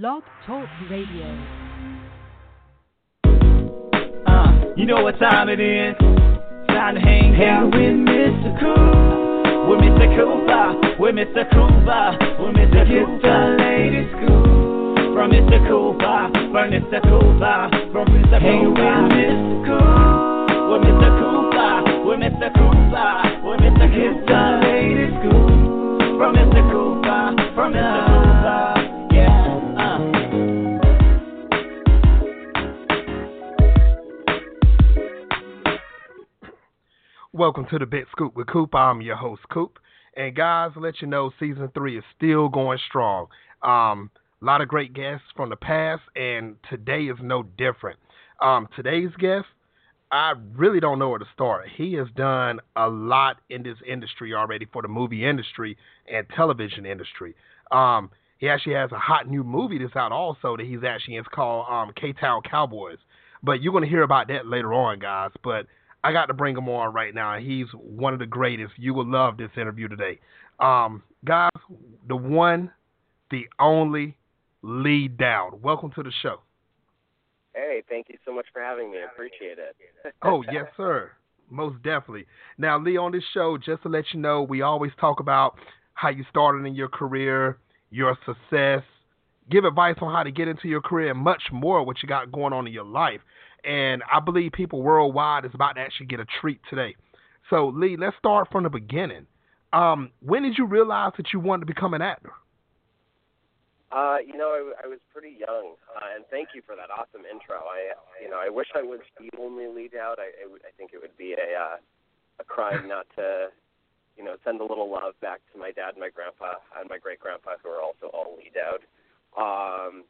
Blog Talk Radio. Uh, you know what time it is? Time to hang out with Mr. Cool. With Mr. Cooper, with Mr. Cooper, with Mr. Cooper. the latest scoop. From Mr. Cooper, from Mr. Cooper, from Mr. Cooper. Hang with Mr. Cool. With Mr. Cooper, with Mr. Cooper, with Mr. Cooper. the latest scoop. From Mr. Cooper, from Mr. Cooper. Welcome to the Big Scoop with Coop. I'm your host, Coop. And guys, let you know season three is still going strong. Um, a lot of great guests from the past, and today is no different. Um, today's guest, I really don't know where to start. He has done a lot in this industry already for the movie industry and television industry. Um, he actually has a hot new movie that's out also that he's actually it's called um, Ktown Cowboys. But you're going to hear about that later on, guys. But I got to bring him on right now. He's one of the greatest. You will love this interview today. Um, guys, the one, the only Lee Doud. Welcome to the show. Hey, thank you so much for having me. I appreciate it. oh, yes, sir. Most definitely. Now, Lee, on this show, just to let you know, we always talk about how you started in your career, your success, give advice on how to get into your career, and much more what you got going on in your life. And I believe people worldwide is about to actually get a treat today. So, Lee, let's start from the beginning. Um, when did you realize that you wanted to become an actor? Uh, you know, I, I was pretty young, uh, and thank you for that awesome intro. I, you know, I wish I was the only Lee Doud. I, I, I think it would be a uh, a crime not to, you know, send a little love back to my dad, my grandpa, and my great grandpa, who are also all Lee Doud. Um,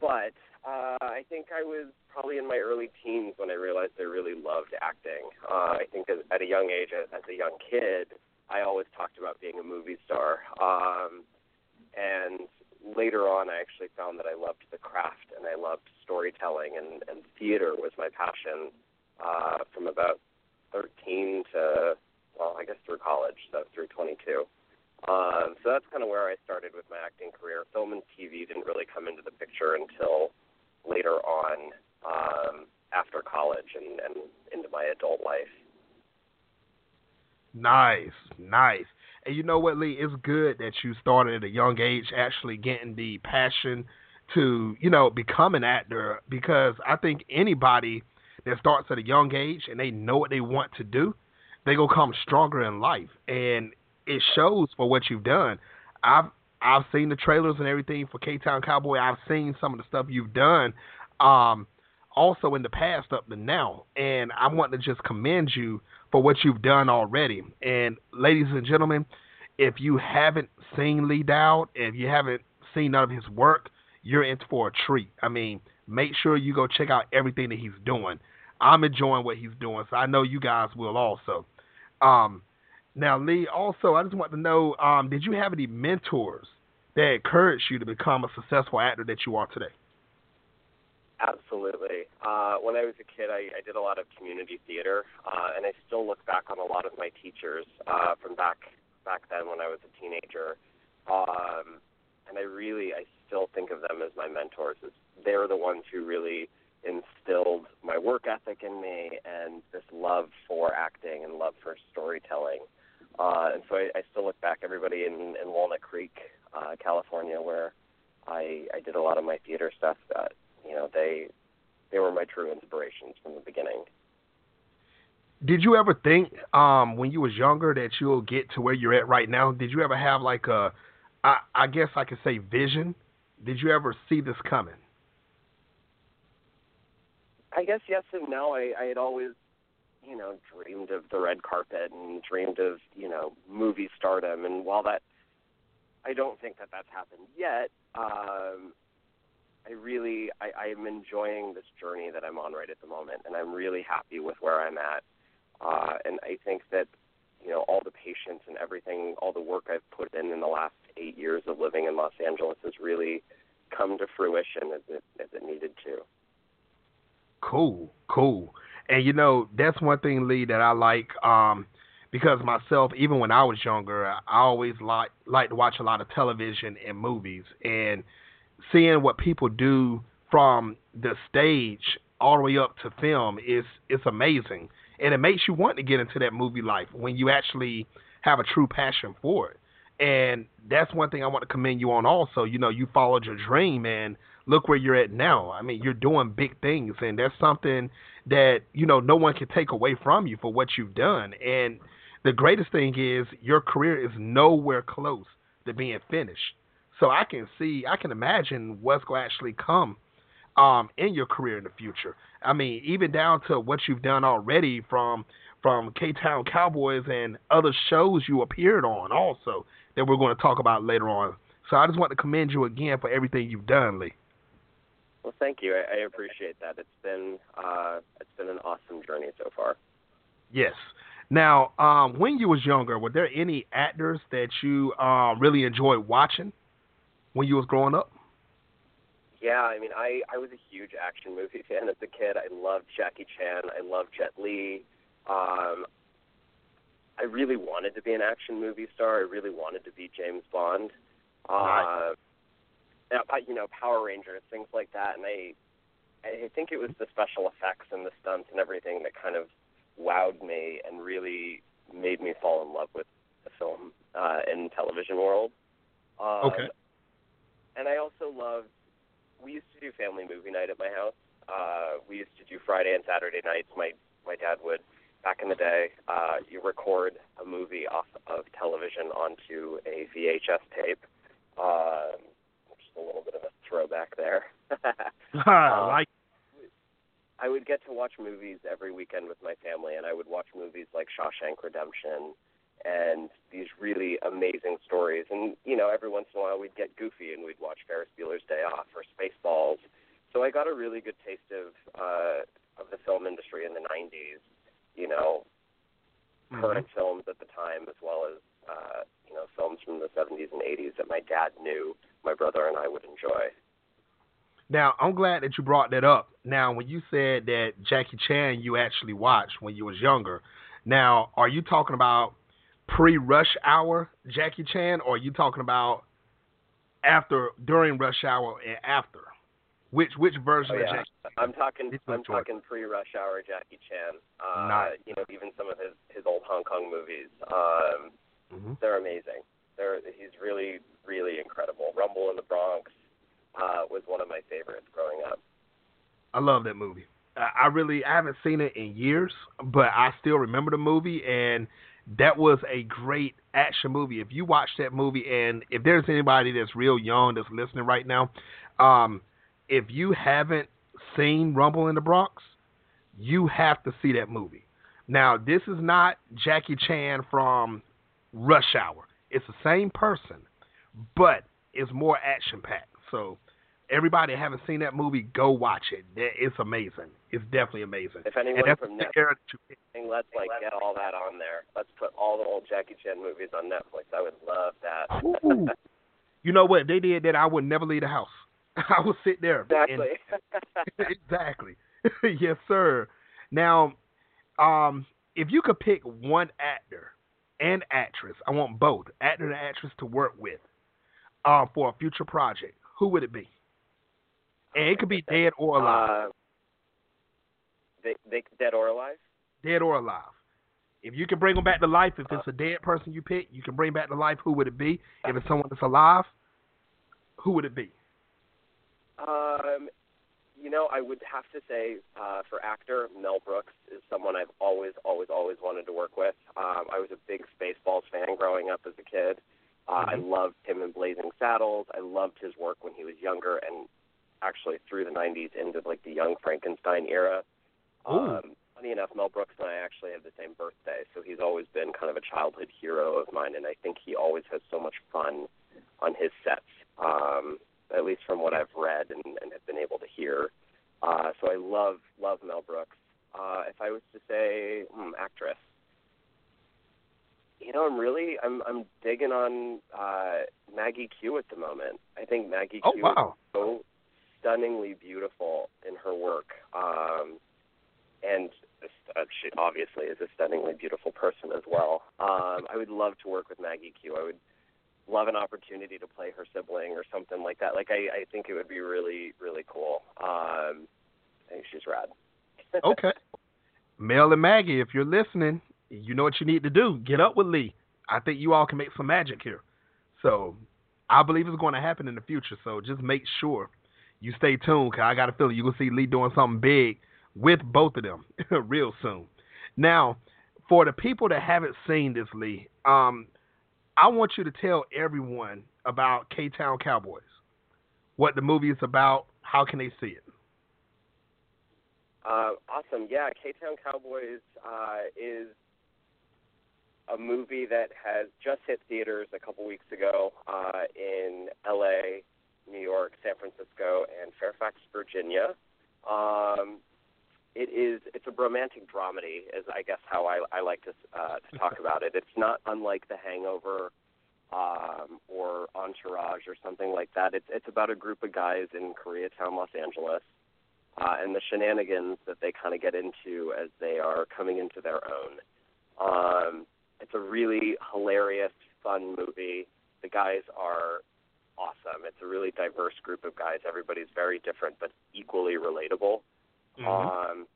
but uh, I think I was probably in my early teens when I realized I really loved acting. Uh, I think at a young age, as, as a young kid, I always talked about being a movie star. Um, and later on, I actually found that I loved the craft and I loved storytelling, and, and theater was my passion uh, from about 13 to, well, I guess through college, so through 22. Um, so that's kind of where I started with my acting career. Film and TV didn't really come into the picture until later on um, after college and, and into my adult life. Nice, nice. And you know what, Lee? It's good that you started at a young age, actually getting the passion to, you know, become an actor. Because I think anybody that starts at a young age and they know what they want to do, they gonna come stronger in life, and it shows for what you've done. I've I've seen the trailers and everything for Ktown Cowboy. I've seen some of the stuff you've done, um, also in the past up to now, and I want to just commend you for what you've done already. And ladies and gentlemen, if you haven't seen Lee Doud, if you haven't seen none of his work, you're in for a treat. I mean, make sure you go check out everything that he's doing. I'm enjoying what he's doing, so I know you guys will also. Um, now, Lee, also, I just want to know um, did you have any mentors that encouraged you to become a successful actor that you are today? Absolutely. Uh, when I was a kid, I, I did a lot of community theater, uh, and I still look back on a lot of my teachers uh, from back back then when I was a teenager. Um, and I really, I still think of them as my mentors. They're the ones who really instilled my work ethic in me and this love for acting and love for storytelling. Uh, and so I, I still look back, everybody in, in Walnut Creek, uh, California, where I, I did a lot of my theater stuff. That you know, they they were my true inspirations from the beginning. Did you ever think, um, when you was younger, that you'll get to where you're at right now? Did you ever have like a, I, I guess I could say, vision? Did you ever see this coming? I guess yes and no. I, I had always you know, dreamed of the red carpet and dreamed of, you know, movie stardom. And while that, I don't think that that's happened yet, um, I really, I, I'm enjoying this journey that I'm on right at the moment. And I'm really happy with where I'm at. Uh, and I think that, you know, all the patience and everything, all the work I've put in in the last eight years of living in Los Angeles has really come to fruition as it, as it needed to. Cool, cool. And you know, that's one thing, Lee, that I like. Um, because myself, even when I was younger, I always like like to watch a lot of television and movies. And seeing what people do from the stage all the way up to film is it's amazing, and it makes you want to get into that movie life when you actually have a true passion for it. And that's one thing I want to commend you on. Also, you know, you followed your dream, and look where you're at now. I mean, you're doing big things, and that's something that you know no one can take away from you for what you've done. And the greatest thing is your career is nowhere close to being finished. So I can see, I can imagine what's going to actually come um, in your career in the future. I mean, even down to what you've done already from from Ktown Cowboys and other shows you appeared on, also that we're going to talk about later on. So I just want to commend you again for everything you've done, Lee. Well, thank you. I, I appreciate that. It's been uh, it's been an awesome journey so far. Yes. Now, um, when you was younger, were there any actors that you uh, really enjoyed watching when you was growing up? Yeah, I mean, I I was a huge action movie fan as a kid. I loved Jackie Chan. I loved Jet Li. Um, I really wanted to be an action movie star. I really wanted to be James Bond. Uh, you know, Power Rangers, things like that. And I, I think it was the special effects and the stunts and everything that kind of wowed me and really made me fall in love with the film uh, and television world. Um, okay. And I also loved. We used to do family movie night at my house. Uh, we used to do Friday and Saturday nights. My my dad would back in the day. Uh, you record a movie off of television onto a VHS tape. Uh, a little bit of a throwback there. um, like I would get to watch movies every weekend with my family, and I would watch movies like Shawshank Redemption and these really amazing stories. And you know, every once in a while we'd get goofy and we'd watch Ferris Bueller's Day Off or Spaceballs. So I got a really good taste of uh, of the film industry in the '90s. You know, mm-hmm. current films at the time, as well as uh, you know films from the '70s and '80s that my dad knew my brother and I would enjoy. Now, I'm glad that you brought that up. Now, when you said that Jackie Chan you actually watched when you was younger, now are you talking about pre-Rush Hour Jackie Chan, or are you talking about after, during Rush Hour, and after? Which which version oh, yeah. of Jackie? Chan? I'm talking I'm talking pre-Rush Hour Jackie Chan. Uh, nice. You know, even some of his his old Hong Kong movies. Um, mm-hmm. They're amazing. They're he's really really incredible. Rumble in the Bronx uh, was one of my favorites growing up. I love that movie. I really I haven't seen it in years, but I still remember the movie and that was a great action movie. If you watch that movie and if there's anybody that's real young that's listening right now, um, if you haven't seen Rumble in the Bronx, you have to see that movie. Now, this is not Jackie Chan from Rush Hour. It's the same person, but it's more action packed. So everybody haven't seen that movie, go watch it. It's amazing. It's definitely amazing. If anyone from Netflix, let's like get all that on there. Let's put all the old Jackie Chan movies on Netflix. I would love that. you know what? If they did that, I would never leave the house. I would sit there. Exactly. And, exactly. yes, sir. Now, um, if you could pick one actor and actress, I want both actor and actress to work with, uh, for a future project, who would it be? It could be dead or alive. Uh, they, they dead or alive? Dead or alive. If you can bring them back to life, if it's a dead person you pick, you can bring back to life. Who would it be? If it's someone that's alive, who would it be? Um, you know, I would have to say uh, for actor, Mel Brooks is someone I've always, always, always wanted to work with. Um, I was a big Spaceballs fan growing up as a kid. Uh, mm-hmm. I loved him in Blazing Saddles. I loved his work when he was younger, and actually through the 90s into like the Young Frankenstein era. Um, funny enough, Mel Brooks and I actually have the same birthday, so he's always been kind of a childhood hero of mine, and I think he always has so much fun on his sets. Um, at least from what I've read and, and have been able to hear. Uh, so I love love Mel Brooks. Uh, if I was to say hmm, actress, you know, I'm really I'm I'm digging on uh, Maggie Q at the moment. I think Maggie oh, Q wow. is so stunningly beautiful in her work, um, and uh, she obviously is a stunningly beautiful person as well. Um, I would love to work with Maggie Q. I would love an opportunity to play her sibling or something like that. Like I, I think it would be really, really cool. Um, I think she's rad. okay. Mel and Maggie, if you're listening, you know what you need to do. Get up with Lee. I think you all can make some magic here. So I believe it's going to happen in the future. So just make sure you stay tuned because I got a feeling you're going to see Lee doing something big with both of them real soon. Now, for the people that haven't seen this, Lee, um, I want you to tell everyone about Ktown Cowboys, what the movie is about, how can they see it? Uh, awesome. Yeah, Ktown Cowboys uh, is a movie that has just hit theaters a couple weeks ago uh, in L.A., New York, San Francisco, and Fairfax, Virginia. Um, it is it's a romantic dramedy, is I guess how I, I like to uh, to talk about it. It's not unlike The Hangover um, or Entourage or something like that. It's it's about a group of guys in Koreatown, Los Angeles, uh, and the shenanigans that they kind of get into as they are coming into their own. Um, it's a really hilarious, fun movie. The guys are awesome. It's a really diverse group of guys. Everybody's very different but equally relatable. Mm-hmm. Um,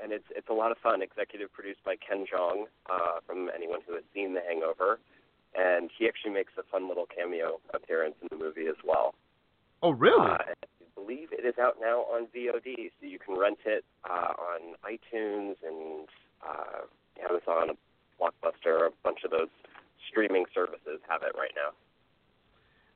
and it's it's a lot of fun. Executive produced by Ken Jeong, uh, from anyone who has seen The Hangover, and he actually makes a fun little cameo appearance in the movie as well. Oh, really? Uh, I believe it is out now on VOD, so you can rent it uh, on iTunes and uh, Amazon, Blockbuster, a bunch of those streaming services have it right now.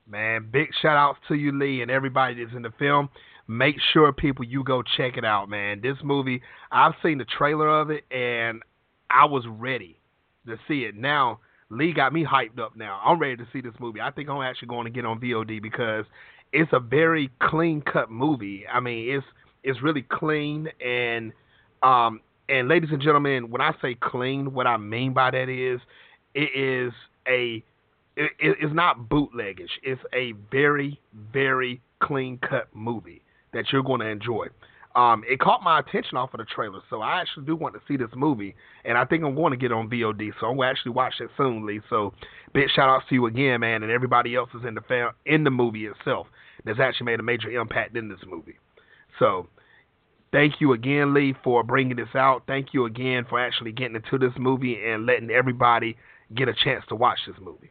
Man, big shout outs to you, Lee, and everybody that's in the film. Make sure, people, you go check it out, man. This movie, I've seen the trailer of it, and I was ready to see it. Now, Lee got me hyped up now. I'm ready to see this movie. I think I'm actually going to get on VOD because it's a very clean cut movie. I mean, it's it's really clean and um and ladies and gentlemen, when I say clean, what I mean by that is it is a it, it's not bootleggish. It's a very very clean cut movie that you're going to enjoy. Um, it caught my attention off of the trailer, so I actually do want to see this movie, and I think I'm going to get on VOD, so I'm going to actually watch it soon, Lee. So, big shout out to you again, man, and everybody else is in the fam- in the movie itself that's actually made a major impact in this movie. So, thank you again, Lee, for bringing this out. Thank you again for actually getting into this movie and letting everybody get a chance to watch this movie.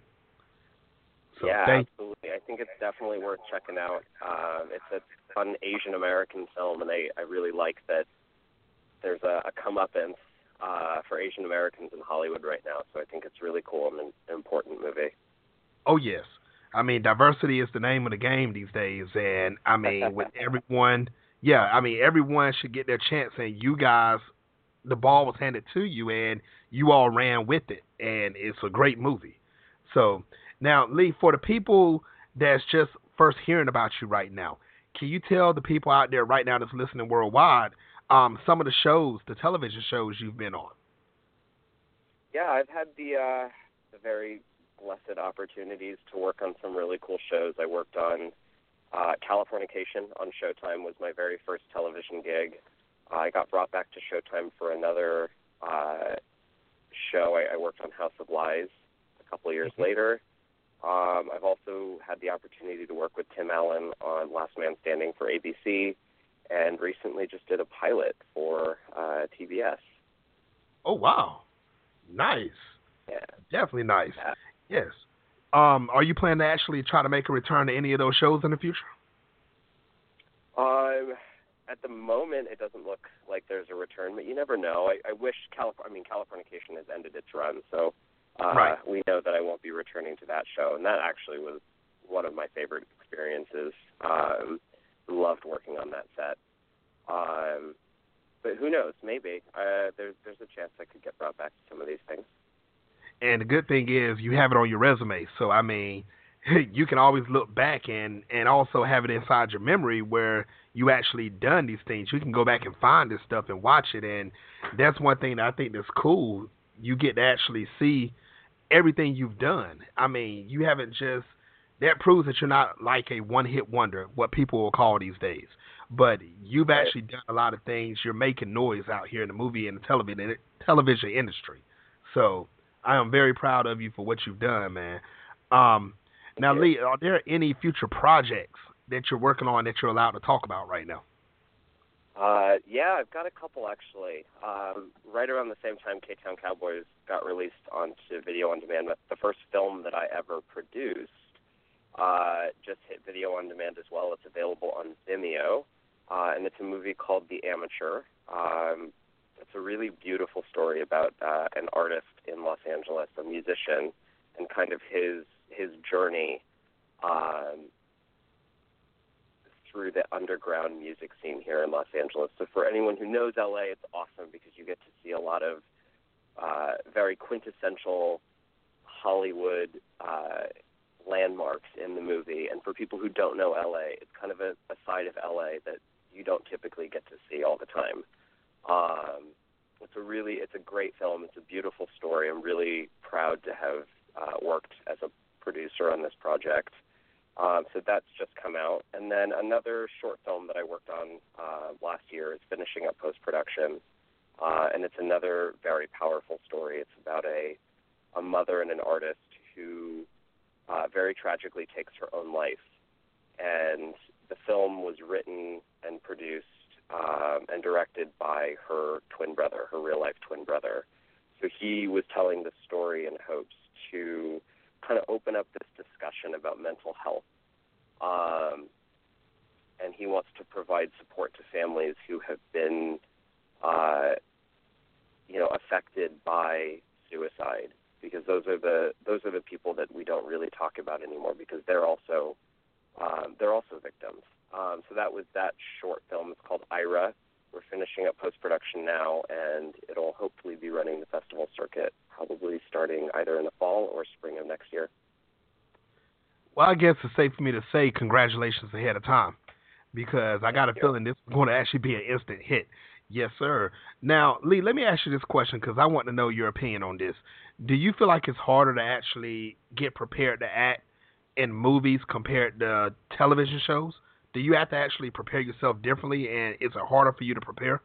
So yeah, absolutely. I think it's definitely worth checking out. Um, it's a fun Asian American film, and I, I really like that there's a, a comeuppance uh, for Asian Americans in Hollywood right now. So I think it's really cool and an, an important movie. Oh yes, I mean diversity is the name of the game these days, and I mean with everyone, yeah, I mean everyone should get their chance, and you guys, the ball was handed to you, and you all ran with it, and it's a great movie. So now, Lee, for the people that's just first hearing about you right now, can you tell the people out there right now that's listening worldwide um, some of the shows, the television shows you've been on? Yeah, I've had the uh, the very blessed opportunities to work on some really cool shows. I worked on uh, Californication on Showtime was my very first television gig. Uh, I got brought back to Showtime for another uh, show. I, I worked on House of Lies a couple of years mm-hmm. later. Um, I've also had the opportunity to work with Tim Allen on Last Man Standing for ABC, and recently just did a pilot for uh, TBS. Oh wow, nice. Yeah, definitely nice. Yeah. Yes. Um, are you planning to actually try to make a return to any of those shows in the future? Um, at the moment, it doesn't look like there's a return, but you never know. I, I wish California. I mean, Californication has ended its run, so uh, right. we know that I won't be returning to that show, and that actually was one of my favorite experiences. Um, loved working on that set. Um, but who knows? Maybe uh, there's there's a chance I could get brought back to some of these things. And the good thing is you have it on your resume, so I mean, you can always look back and and also have it inside your memory where you actually done these things. You can go back and find this stuff and watch it, and that's one thing that I think that's cool. You get to actually see everything you've done. I mean, you haven't just that proves that you're not like a one hit wonder, what people will call these days. But you've actually done a lot of things. You're making noise out here in the movie and the television television industry. So I am very proud of you for what you've done, man. Um, Now. Lee, are there any future projects that you're working on that you're allowed to talk about right now? Uh, yeah, I've got a couple actually. Um, right around the same time Ktown Cowboys got released onto video on demand, the first film that I ever produced uh, just hit video on demand as well. It's available on Vimeo, uh, and it's a movie called The Amateur. Um, it's a really beautiful story about uh, an artist in Los Angeles, a musician, and kind of his his journey um, through the underground music scene here in Los Angeles. So for anyone who knows LA, it's awesome because you get to see a lot of uh, very quintessential Hollywood uh, landmarks in the movie. And for people who don't know LA, it's kind of a, a side of LA that you don't typically get to see all the time. Um, it's a really, it's a great film. It's a beautiful story. I'm really proud to have uh, worked as a producer on this project. Um, so that's just come out. And then another short film that I worked on uh, last year is finishing up post production, uh, and it's another very powerful story. It's about a a mother and an artist who uh, very tragically takes her own life, and the film was written and produced um, and directed by her twin brother, her real life twin brother. So he was telling the story in hopes to kind of open up this discussion about mental health. Um, and he wants to provide support to families who have been, uh, you know, affected by suicide, because those are the those are the people that we don't really talk about anymore, because they're also um, they're also victims. Um, so that was that short film. It's called Ira. We're finishing up post production now, and it'll hopefully be running the festival circuit probably starting either in the fall or spring of next year. Well, I guess it's safe for me to say congratulations ahead of time because I got a feeling this is going to actually be an instant hit. Yes, sir. Now, Lee, let me ask you this question because I want to know your opinion on this. Do you feel like it's harder to actually get prepared to act in movies compared to television shows? Do you have to actually prepare yourself differently, and is it harder for you to prepare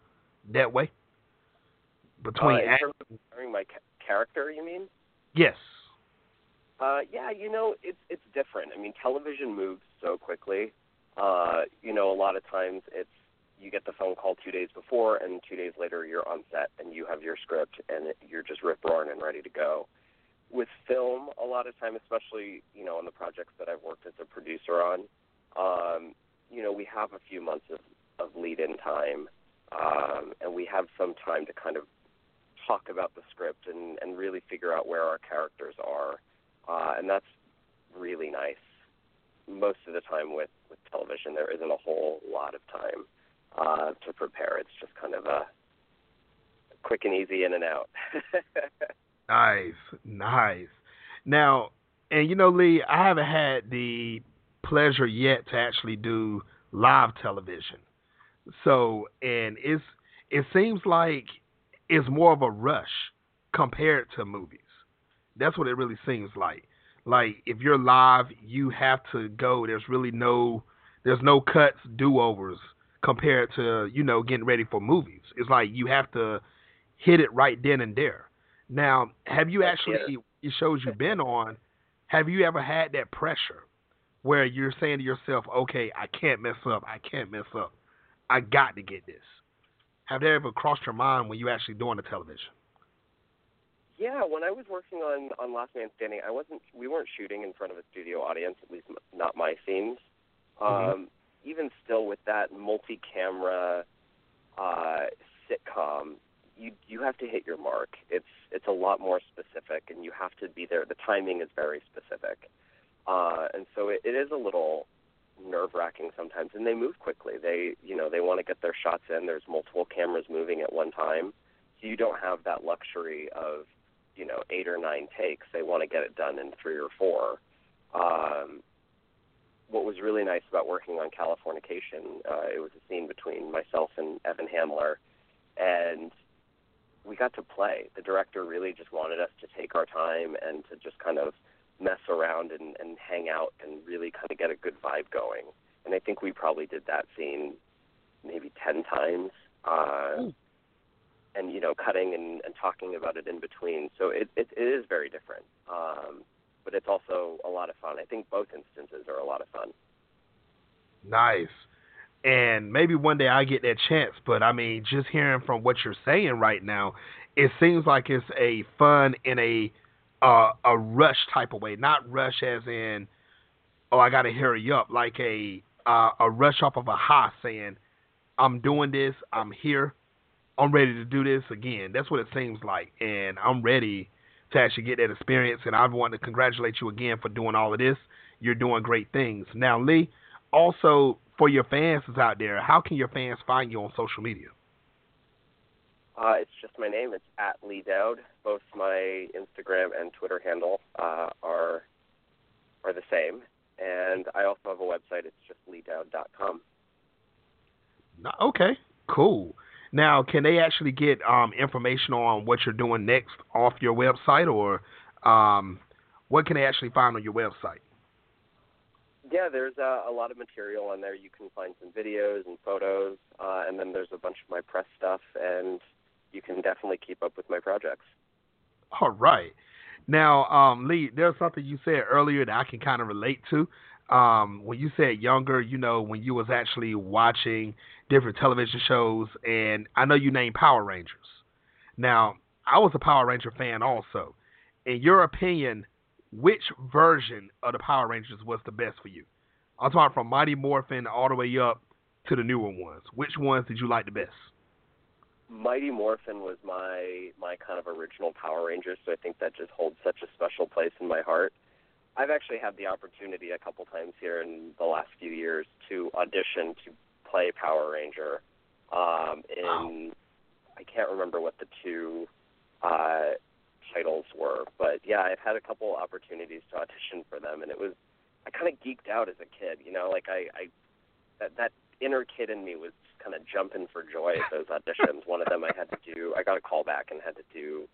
that way? Between uh, in terms of preparing my character, you mean? yes, Uh, yeah, you know, it's it's different. I mean, television moves so quickly. Uh, you know, a lot of times it's you get the phone call two days before, and two days later you're on set and you have your script and you're just rip roaring and ready to go. With film, a lot of time, especially you know on the projects that I've worked as a producer on, um, you know, we have a few months of, of lead-in time, um, and we have some time to kind of talk about the script and, and really figure out where our characters are uh, and that's really nice. Most of the time with with television, there isn't a whole lot of time uh, to prepare. It's just kind of a quick and easy in and out. Nice, nice. Now, and you know, Lee, I haven't had the pleasure yet to actually do live television. So, and it's it seems like it's more of a rush compared to movies. That's what it really seems like. Like if you're live, you have to go. There's really no there's no cuts, do-overs compared to, you know, getting ready for movies. It's like you have to hit it right then and there. Now, have you actually the shows you've been on, have you ever had that pressure where you're saying to yourself, "Okay, I can't mess up. I can't mess up. I got to get this." Have that ever crossed your mind when you're actually doing the television? yeah, when I was working on on Last Man Standing, I wasn't. We weren't shooting in front of a studio audience, at least not my scenes. Um, Mhm. Even still, with that multi-camera uh, sitcom, you you have to hit your mark. It's it's a lot more specific, and you have to be there. The timing is very specific, uh, and so it, it is a little nerve-wracking sometimes. And they move quickly. They you know they want to get their shots in. There's multiple cameras moving at one time, so you don't have that luxury of you know eight or nine takes. They want to get it done in three or four. Um, what was really nice about working on Californication, uh, it was a scene between myself and Evan Handler, and we got to play. The director really just wanted us to take our time and to just kind of mess around and, and hang out and really kind of get a good vibe going. And I think we probably did that scene maybe ten times. Uh, and you know, cutting and, and talking about it in between. So it, it, it is very different. Um, but it's also a lot of fun. I think both instances are a lot of fun. Nice. And maybe one day I get that chance, but I mean, just hearing from what you're saying right now, it seems like it's a fun in a a rush type of way, not rush as in, oh, I got to hurry up, like a uh, a rush off of a high, saying, I'm doing this, I'm here, I'm ready to do this again. That's what it seems like, and I'm ready to actually get that experience. And I want to congratulate you again for doing all of this. You're doing great things. Now, Lee, also for your fans out there, how can your fans find you on social media? Uh, it's just my name. It's at Lee Doud. Both my Instagram and Twitter handle uh, are are the same, and I also have a website. It's just leedoud.com. Okay, cool. Now, can they actually get um, information on what you're doing next off your website, or um, what can they actually find on your website? Yeah, there's uh, a lot of material on there. You can find some videos and photos, uh, and then there's a bunch of my press stuff, and you can definitely keep up with my projects. All right. Now, um, Lee, there's something you said earlier that I can kind of relate to. Um, when you said younger, you know, when you was actually watching different television shows, and I know you named Power Rangers. Now, I was a Power Ranger fan also. In your opinion, which version of the Power Rangers was the best for you? I'm talking from Mighty Morphin all the way up to the newer ones. Which ones did you like the best? Mighty Morphin was my my kind of original Power Ranger, so I think that just holds such a special place in my heart. I've actually had the opportunity a couple times here in the last few years to audition to play Power Ranger. Um, in wow. I can't remember what the two uh, titles were, but yeah, I've had a couple opportunities to audition for them, and it was I kind of geeked out as a kid. You know, like I, I that that inner kid in me was kind of jumping for joy at those auditions. One of them I had to do. I got a call back and had to do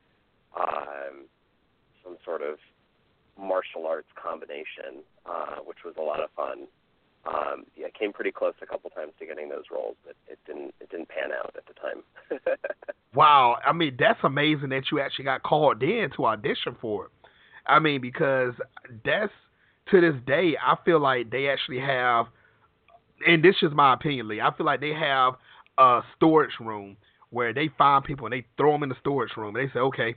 um, some sort of martial arts combination, uh, which was a lot of fun. Um, yeah, came pretty close a couple times to getting those roles, but it didn't it didn't pan out at the time. wow, I mean that's amazing that you actually got called in to audition for it. I mean because that's to this day I feel like they actually have, and this is my opinion, Lee. I feel like they have a storage room where they find people and they throw them in the storage room. And they say, okay,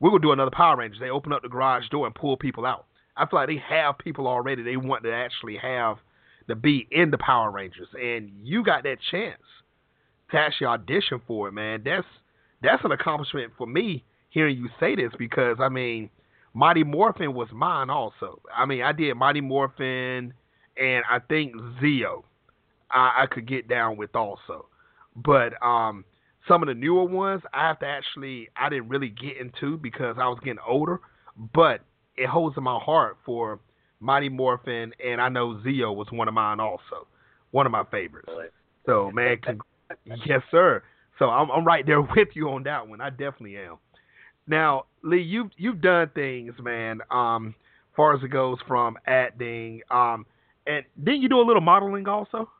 we're gonna do another Power Rangers. They open up the garage door and pull people out. I feel like they have people already. They want to actually have to be in the Power Rangers, and you got that chance to actually audition for it, man. That's that's an accomplishment for me hearing you say this because I mean, Mighty Morphin was mine also. I mean, I did Mighty Morphin, and I think Zeo, I, I could get down with also, but um, some of the newer ones, I have to actually, I didn't really get into because I was getting older, but it holds in my heart for Mighty Morphin, and I know Zeo was one of mine also, one of my favorites. So man, con- yes sir. So I'm I'm right there with you on that one. I definitely am. Now, Lee, you've you've done things, man. Um, far as it goes from acting, um, and didn't you do a little modeling also?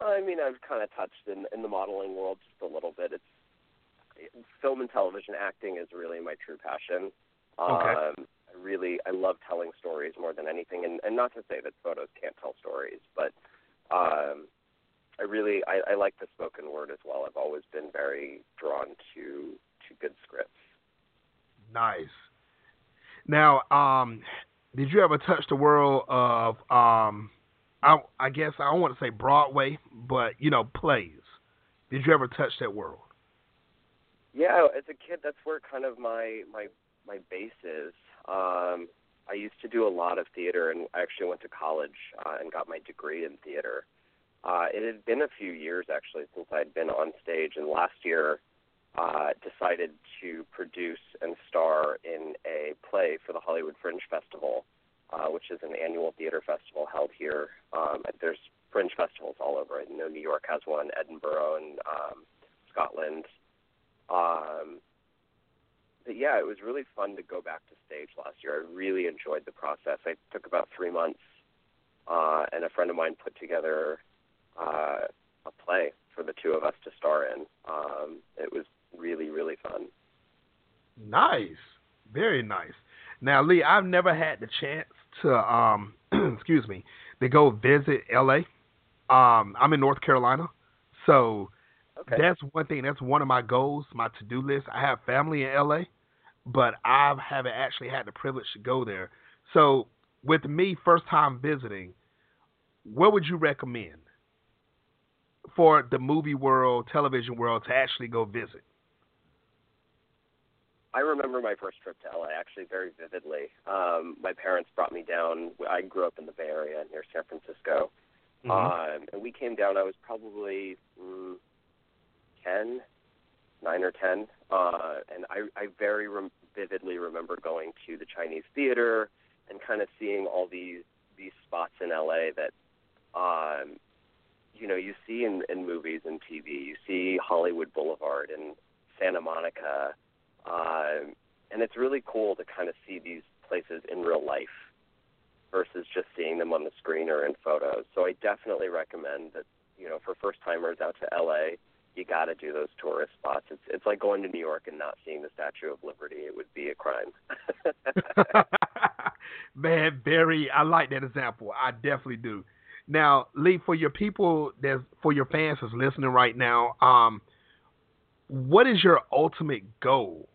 I mean, I've kind of touched in in the modeling world just a little bit. It's film and television acting is really my true passion. Okay. Um, I really I love telling stories more than anything, and and not to say that photos can't tell stories, but um, I really I, I like the spoken word as well. I've always been very drawn to to good scripts. Nice. Now, um, did you ever touch the world of um, I, I guess I don't want to say Broadway, but you know, plays. Did you ever touch that world? Yeah, as a kid, that's where kind of my my my base is. Um, I used to do a lot of theater, and I actually went to college uh, and got my degree in theater. Uh, it had been a few years actually since I'd been on stage, and last year uh, decided to produce and star in a play for the Hollywood Fringe Festival uh, which is an annual theater festival held here. Um, there's fringe festivals all over. I know New York has one, Edinburgh, and um, Scotland. Um, but yeah, it was really fun to go back to stage last year. I really enjoyed the process. I took about three months, uh, and a friend of mine put together uh, a play for the two of us to star in. Um, it was really, really fun. Nice, very nice. Now, Lee, I've never had the chance to um excuse me to go visit L.A. Um, I'm in North Carolina, so Okay. that's one thing. That's one of my goals, my to-do list. I have family in LA, but I haven't actually had the privilege to go there. So, with me first time visiting, what would you recommend for the movie world, television world to actually go visit? I remember my first trip to LA actually very vividly. Um, my parents brought me down. I grew up in the Bay Area near San Francisco. Mm-hmm. Um, and we came down. I was probably mm, ten, nine or ten, uh, and I, I very rem- vividly remember going to the Chinese theater and kind of seeing all these these spots in LA that, um, you know, you see in, in movies and TV. You see Hollywood Boulevard and Santa Monica, um, and it's really cool to kind of see these places in real life versus just seeing them on the screen or in photos. So I definitely recommend that, you know, for first timers out to LA, you got to do those tourist spots. It's it's like going to New York and not seeing the Statue of Liberty. It would be a crime. Man, very. I like that example. I definitely do. Now, Lee, for your people, that's for your fans that's listening right now, um, what is your ultimate goal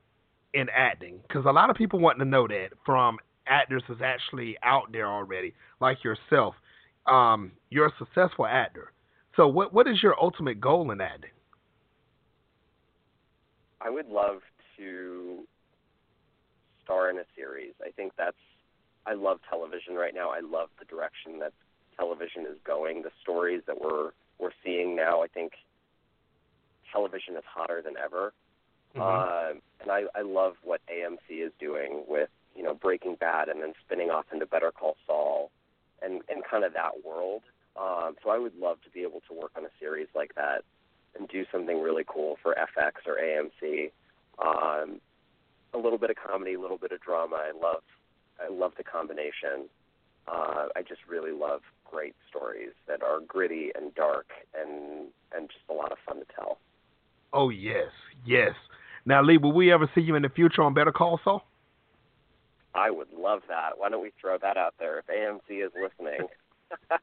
in acting? Because a lot of people want to know that from actors that's actually out there already, like yourself. Um, you're a successful actor. So, what what is your ultimate goal in acting? I would love to star in a series. I think that's I love television right now. I love the direction that television is going. The stories that we're we're seeing now, I think television is hotter than ever. Mhm. Uh, and I, I love what AMC is doing with you know Breaking Bad and then spinning off into Better Call Saul, and and kind of that world. Um, so I would love to be able to work on a series like that and do something really cool for FX or AMC. Um, a little bit of comedy, a little bit of drama. I love I love the combination. Uh, I just really love great stories that are gritty and dark and and just a lot of fun to tell. Oh yes, yes. Now, Lee, will we ever see you in the future on Better Call Saul? I would love that. Why don't we throw that out there if AMC is listening?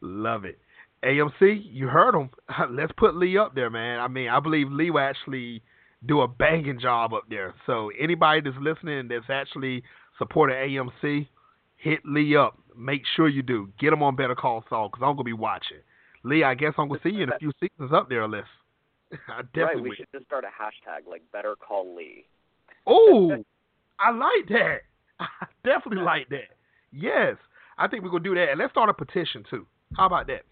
Love it. AMC, you heard him. Let's put Lee up there, man. I mean, I believe Lee will actually do a banging job up there. So anybody that's listening that's actually supporting AMC, hit Lee up. Make sure you do. Get him on Better Call Saul because I'm gonna be watching. Lee, I guess I'm gonna see you in a few seasons up there, Liz. I definitely right, we will. should just start a hashtag like Better Call Lee. Oh, I like that. I definitely like that. Yes, I think we're gonna do that, and let's start a petition too. How about that?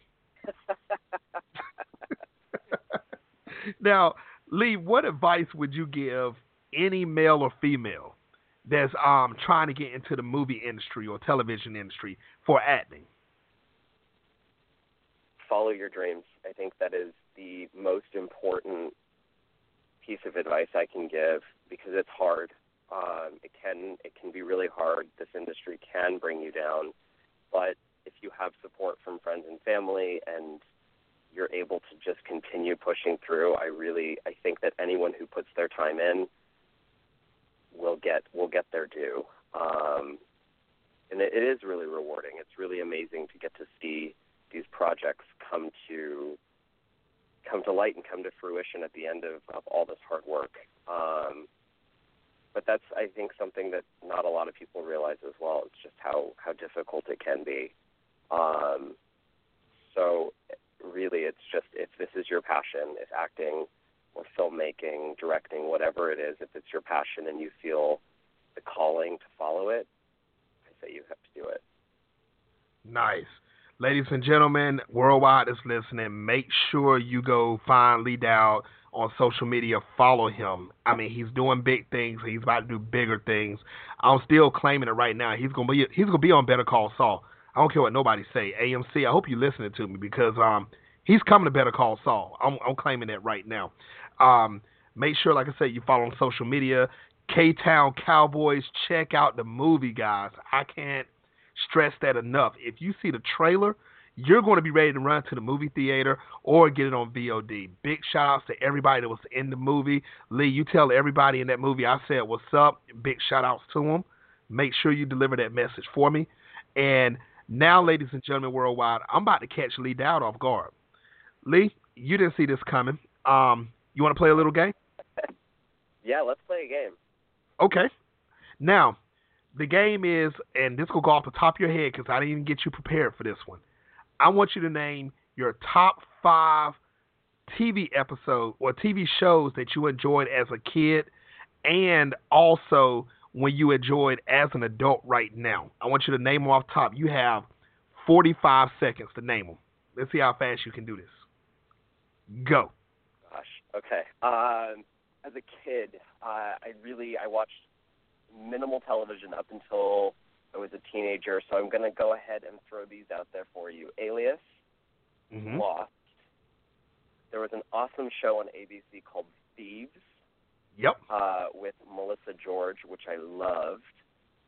now, Lee, what advice would you give any male or female that's um trying to get into the movie industry or television industry for acting? Follow your dreams. I think that is the most important piece of advice I can give because it's hard. Um, it can it can be really hard. This industry can bring you down, but if you have support from friends and family and you're able to just continue pushing through, I really I think that anyone who puts their time in will get will get their due. Um, and it, it is really rewarding. It's really amazing to get to see these projects come to come to light and come to fruition at the end of, of all this hard work. Um, but that's I think something that not a lot of people realize as well. It's just how how difficult it can be. Um, so really, it's just if this is your passion, if acting or filmmaking, directing, whatever it is, if it's your passion and you feel the calling to follow it, I say you have to do it. Nice. Ladies and gentlemen, worldwide is listening. Make sure you go find Lee Doud on social media. Follow him. I mean, he's doing big things. He's about to do bigger things. I'm still claiming it right now. He's gonna be he's gonna be on Better Call Saul. I don't care what nobody say. AMC. I hope you're listening to me because um he's coming to Better Call Saul. I'm I'm claiming that right now. Um, make sure, like I said, you follow on social media. Ktown Cowboys. Check out the movie, guys. I can't stress that enough. If you see the trailer, you're going to be ready to run to the movie theater or get it on VOD. Big shout outs to everybody that was in the movie. Lee, you tell everybody in that movie I said what's up. Big shout outs to them. Make sure you deliver that message for me. And now, ladies and gentlemen worldwide, I'm about to catch Lee Doud off guard. Lee, you didn't see this coming. Um, you want to play a little game? yeah, let's play a game. Okay. Now, the game is, and this will go off the top of your head because I didn't even get you prepared for this one. I want you to name your top five TV episodes or TV shows that you enjoyed as a kid, and also when you enjoyed as an adult right now. I want you to name them off top. You have 45 seconds to name them. Let's see how fast you can do this. Go. Gosh. Okay. Um, as a kid, uh, I really I watched minimal television up until I was a teenager. So I'm going to go ahead and throw these out there for you. Alias, mm-hmm. Lost. There was an awesome show on ABC called Thieves. Yep. Uh, with Melissa George, which I loved.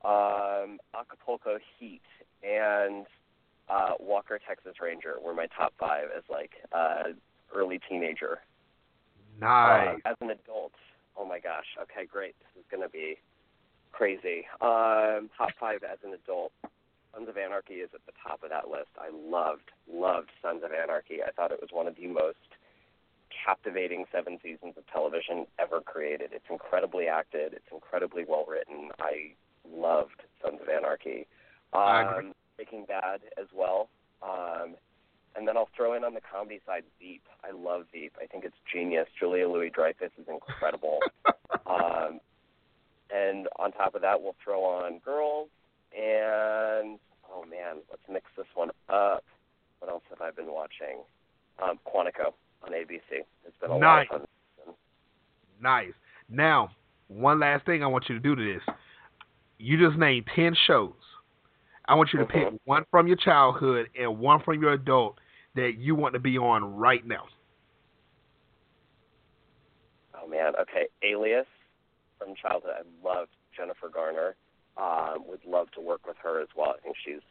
Um, Acapulco Heat and uh, Walker Texas Ranger were my top five as like uh, early teenager. Nice. Uh, as an adult, oh my gosh. Okay, great. This is gonna be crazy. Um, top five as an adult. Sons of Anarchy is at the top of that list. I loved, loved Sons of Anarchy. I thought it was one of the most captivating seven seasons of television ever created. It's incredibly acted. It's incredibly well written. I loved Sons of Anarchy. Um, Breaking Bad as well. Um, and then I'll throw in on the comedy side Veep. I love Veep. I think it's genius. Julia Louis Dreyfus is incredible. um, and on top of that, we'll throw on Girls and oh man, let's mix this one up. What else have I been watching? Um, Quantico on ABC. It's been a nice. lot of fun. Nice. Now, one last thing I want you to do to this. You just named ten shows. I want you to mm-hmm. pick one from your childhood and one from your adult that you want to be on right now. Oh man, okay. Alias from childhood. I loved Jennifer Garner. Um, would love to work with her as well. I think she's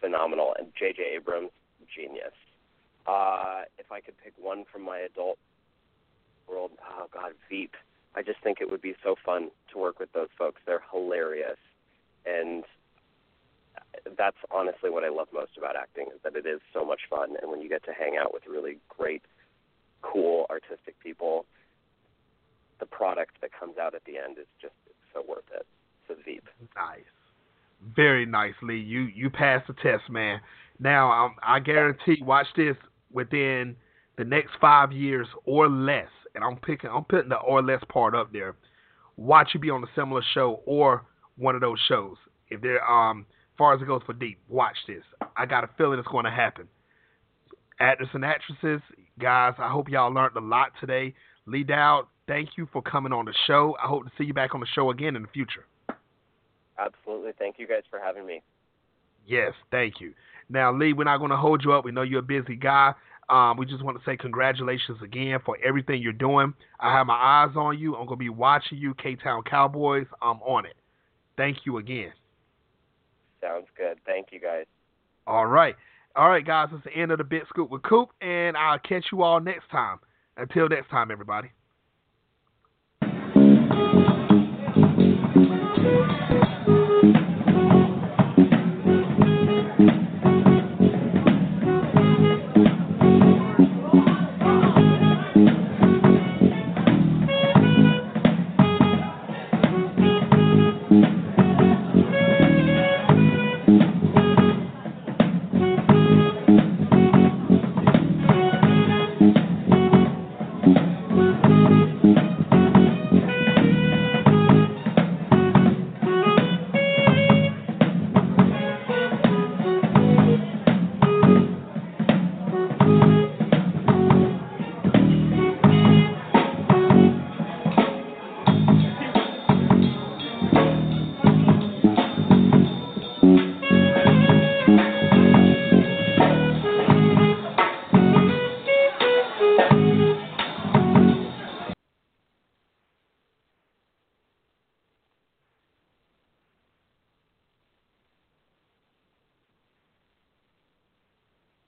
phenomenal. And J.J. Abrams, genius. Uh, if I could pick one from my adult world, oh God, Veep. I just think it would be so fun to work with those folks. They're hilarious, and that's honestly what I love most about acting is that it is so much fun. And when you get to hang out with really great, cool, artistic people, product that comes out at the end is just so worth it. So Veep. Nice, very nicely. You you passed the test, man. Now um, I guarantee. Watch this within the next five years or less, and I'm picking. I'm putting the or less part up there. Watch you be on a similar show or one of those shows. If they're um, far as it goes for Veep, watch this. I got a feeling it's going to happen. Actors and actresses, guys, I hope y'all learned a lot today. Lee Doud, thank you for coming on the show. I hope to see you back on the show again in the future. Absolutely. Thank you guys for having me. Yes, thank you. Now, Lee, we're not going to hold you up. We know you're a busy guy. Um, we just want to say congratulations again for everything you're doing. I have my eyes on you. I'm going to be watching you, Ktown Cowboys. I'm on it. Thank you again. Sounds good. Thank you, guys. All right. All right, guys. It's the end of the Big Scoop with Coop, and I'll catch you all next time. Until next time, everybody.